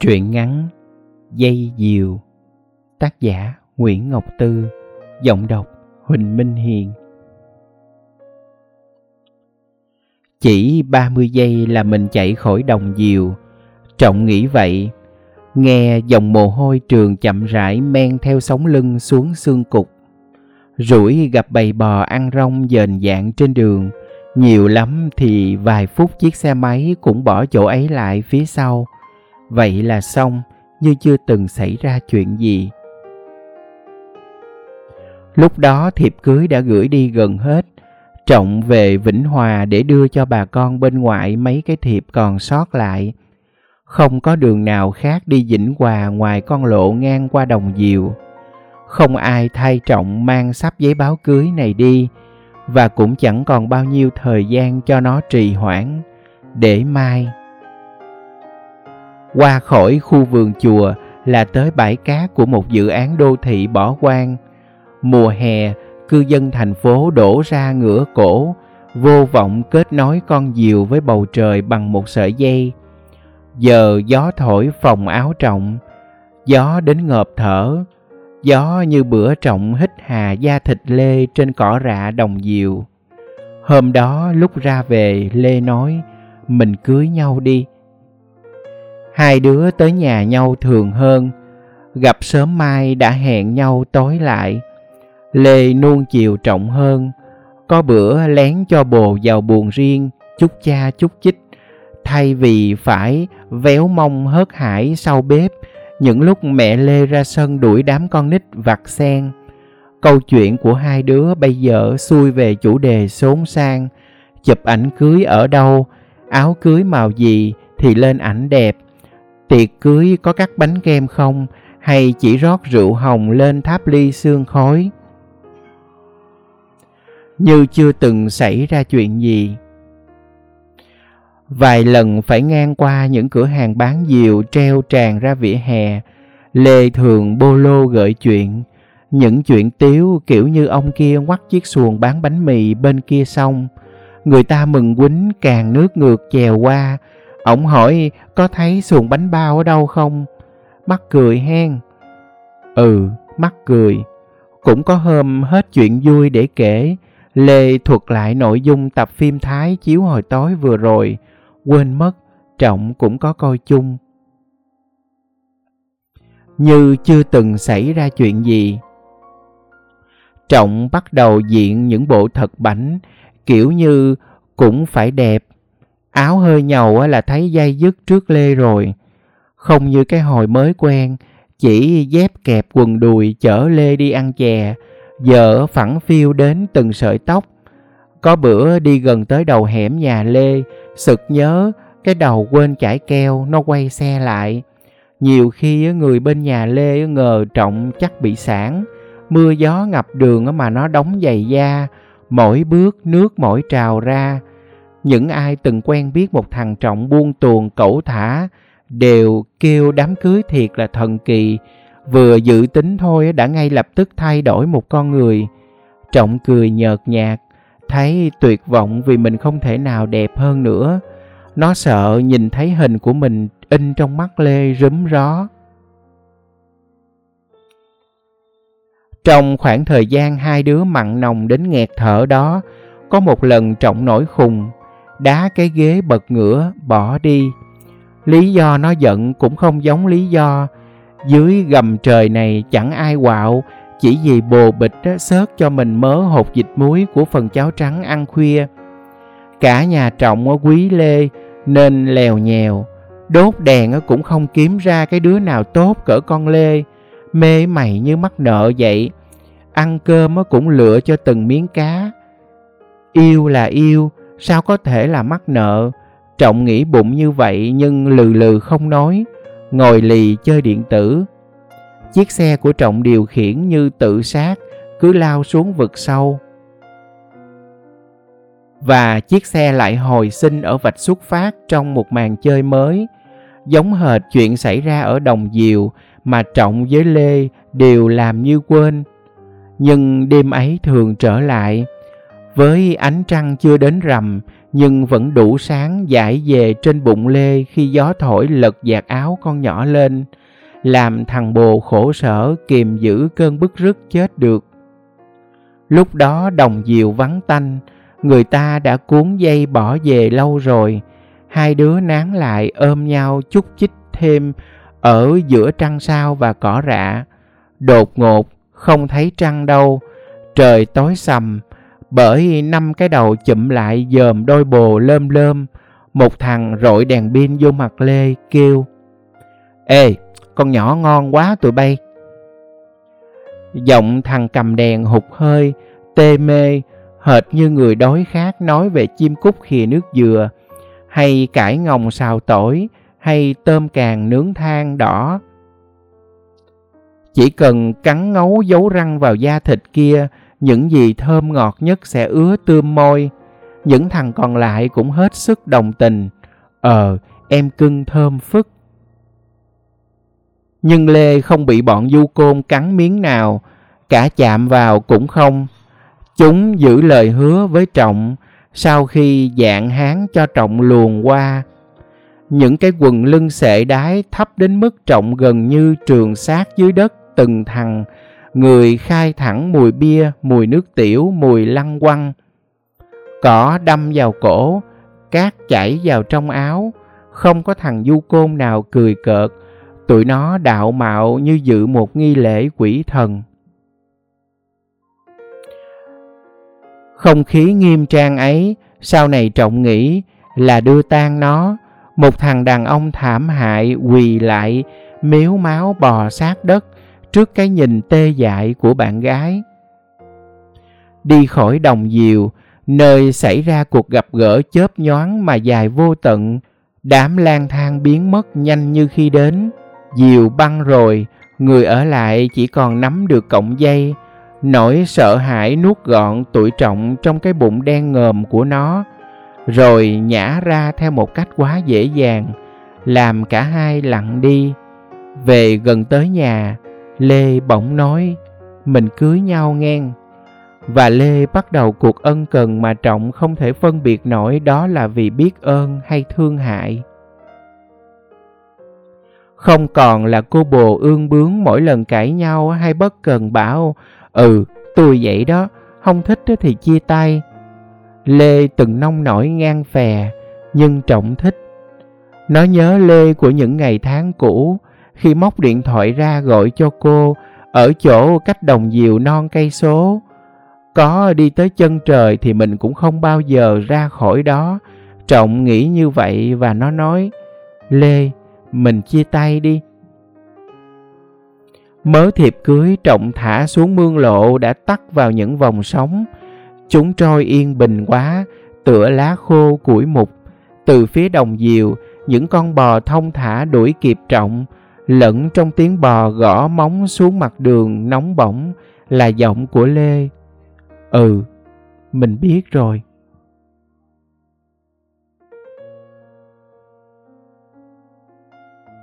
Truyện ngắn Dây Diều. Tác giả Nguyễn Ngọc Tư. Giọng đọc Huỳnh Minh Hiền. Chỉ 30 giây là mình chạy khỏi đồng diều. Trọng nghĩ vậy, Nghe dòng mồ hôi trường chậm rãi men theo sóng lưng xuống xương cục. Rủi gặp bầy bò ăn rong dền dạng trên đường. Nhiều lắm thì vài phút chiếc xe máy cũng bỏ chỗ ấy lại phía sau vậy là xong, như chưa từng xảy ra chuyện gì. Lúc đó thiệp cưới đã gửi đi gần hết trọng về vĩnh hòa để đưa cho bà con bên ngoại mấy cái thiệp còn sót lại. Không có đường nào khác đi vĩnh hòa ngoài con lộ ngang qua đồng diều. Không ai thay trọng mang sắp giấy báo cưới này đi, và cũng chẳng còn bao nhiêu thời gian cho nó trì hoãn. Để mai qua khỏi khu vườn chùa là tới bãi cát của một dự án đô thị bỏ hoang. Mùa hè, cư dân thành phố đổ ra ngửa cổ, vô vọng kết nối con diều với bầu trời bằng một sợi dây. Giờ gió thổi phòng áo trọng, gió đến ngợp thở, gió như bữa trọng hít hà da thịt lê trên cỏ rạ đồng diều. Hôm đó lúc ra về, Lê nói, mình cưới nhau đi hai đứa tới nhà nhau thường hơn. Gặp sớm mai đã hẹn nhau tối lại. Lê nuông chiều trọng hơn. Có bữa lén cho bồ vào buồn riêng, chúc cha chúc chích. Thay vì phải véo mông hớt hải sau bếp, những lúc mẹ lê ra sân đuổi đám con nít vặt sen câu chuyện của hai đứa bây giờ xuôi về chủ đề xốn sang. Chụp ảnh cưới ở đâu, áo cưới màu gì thì lên ảnh đẹp tiệc cưới có cắt bánh kem không? Hay chỉ rót rượu hồng lên tháp ly xương khói? Như chưa từng xảy ra chuyện gì. Vài lần phải ngang qua những cửa hàng bán diều treo tràn ra vỉa hè, lê thường bô lô gợi chuyện. Những chuyện tiếu kiểu như ông kia quắt chiếc xuồng bán bánh mì bên kia sông. Người ta mừng quýnh, càng nước ngược chèo qua Ông hỏi có thấy xuồng bánh bao ở đâu không? Mắc cười hen. Ừ, mắc cười. Cũng có hôm hết chuyện vui để kể. Lê thuật lại nội dung tập phim Thái chiếu hồi tối vừa rồi. Quên mất, Trọng cũng có coi chung. Như chưa từng xảy ra chuyện gì. Trọng bắt đầu diện những bộ thật bảnh, kiểu như cũng phải đẹp Áo hơi nhầu là thấy dây dứt trước lê rồi. Không như cái hồi mới quen, chỉ dép kẹp quần đùi chở lê đi ăn chè, dở phẳng phiêu đến từng sợi tóc. Có bữa đi gần tới đầu hẻm nhà Lê, sực nhớ cái đầu quên chải keo, nó quay xe lại. Nhiều khi người bên nhà Lê ngờ trọng chắc bị sản, mưa gió ngập đường mà nó đóng giày da, mỗi bước nước mỗi trào ra, những ai từng quen biết một thằng trọng buông tuồng cẩu thả đều kêu đám cưới thiệt là thần kỳ. Vừa dự tính thôi đã ngay lập tức thay đổi một con người. Trọng cười nhợt nhạt, thấy tuyệt vọng vì mình không thể nào đẹp hơn nữa. Nó sợ nhìn thấy hình của mình in trong mắt lê rúm ró. Trong khoảng thời gian hai đứa mặn nồng đến nghẹt thở đó, có một lần trọng nổi khùng đá cái ghế bật ngửa, bỏ đi. Lý do nó giận cũng không giống lý do. Dưới gầm trời này chẳng ai quạo, chỉ vì bồ bịch xớt cho mình mớ hột dịch muối của phần cháo trắng ăn khuya. Cả nhà trọng ở quý lê, nên lèo nhèo. Đốt đèn cũng không kiếm ra cái đứa nào tốt cỡ con lê. Mê mày như mắc nợ vậy. Ăn cơm cũng lựa cho từng miếng cá. Yêu là yêu Sao có thể là mắc nợ? Trọng nghĩ bụng như vậy nhưng lừ lừ không nói, ngồi lì chơi điện tử. Chiếc xe của Trọng điều khiển như tự sát, cứ lao xuống vực sâu. Và chiếc xe lại hồi sinh ở vạch xuất phát trong một màn chơi mới, giống hệt chuyện xảy ra ở Đồng Diều mà Trọng với Lê đều làm như quên. Nhưng đêm ấy thường trở lại, với ánh trăng chưa đến rằm nhưng vẫn đủ sáng giải về trên bụng Lê khi gió thổi lật vạt áo con nhỏ lên, làm thằng bồ khổ sở kìm giữ cơn bức rứt chết được. Lúc đó đồng diều vắng tanh, người ta đã cuốn dây bỏ về lâu rồi, hai đứa nán lại ôm nhau chút chích thêm ở giữa trăng sao và cỏ rạ. Đột ngột, không thấy trăng đâu, trời tối sầm, bởi năm cái đầu chụm lại dòm đôi bồ lơm lơm, một thằng rội đèn pin vô mặt Lê kêu Ê, con nhỏ ngon quá tụi bay. Giọng thằng cầm đèn hụt hơi, tê mê, hệt như người đói khát nói về chim cút khìa nước dừa, hay cải ngồng xào tỏi, hay tôm càng nướng than đỏ. Chỉ cần cắn ngấu dấu răng vào da thịt kia, những gì thơm ngọt nhất sẽ ứa tươm môi. Những thằng còn lại cũng hết sức đồng tình. Ờ, em cưng thơm phức. Nhưng Lê không bị bọn du côn cắn miếng nào, cả chạm vào cũng không. Chúng giữ lời hứa với Trọng sau khi dạng hán cho Trọng luồn qua. Những cái quần lưng sệ đái thấp đến mức Trọng gần như trường sát dưới đất từng thằng, người khai thẳng mùi bia, mùi nước tiểu, mùi lăng quăng. Cỏ đâm vào cổ, cát chảy vào trong áo, không có thằng du côn nào cười cợt, tụi nó đạo mạo như dự một nghi lễ quỷ thần. Không khí nghiêm trang ấy, sau này trọng nghĩ là đưa tan nó, một thằng đàn ông thảm hại quỳ lại, miếu máu bò sát đất trước cái nhìn tê dại của bạn gái. Đi khỏi đồng diều, nơi xảy ra cuộc gặp gỡ chớp nhoáng mà dài vô tận, đám lang thang biến mất nhanh như khi đến. Diều băng rồi, người ở lại chỉ còn nắm được cọng dây, nỗi sợ hãi nuốt gọn tuổi trọng trong cái bụng đen ngòm của nó, rồi nhả ra theo một cách quá dễ dàng, làm cả hai lặng đi. Về gần tới nhà, Lê bỗng nói, mình cưới nhau ngang. Và Lê bắt đầu cuộc ân cần mà Trọng không thể phân biệt nổi đó là vì biết ơn hay thương hại. Không còn là cô bồ ương bướng mỗi lần cãi nhau hay bất cần bảo Ừ, tôi vậy đó, không thích thì chia tay. Lê từng nông nổi ngang phè, nhưng Trọng thích. Nó nhớ Lê của những ngày tháng cũ, khi móc điện thoại ra gọi cho cô ở chỗ cách đồng diều non cây số. Có đi tới chân trời thì mình cũng không bao giờ ra khỏi đó. Trọng nghĩ như vậy và nó nói, Lê, mình chia tay đi. Mớ thiệp cưới trọng thả xuống mương lộ đã tắt vào những vòng sóng. Chúng trôi yên bình quá, tựa lá khô củi mục. Từ phía đồng diều, những con bò thông thả đuổi kịp trọng, lẫn trong tiếng bò gõ móng xuống mặt đường nóng bỏng là giọng của Lê. Ừ, mình biết rồi.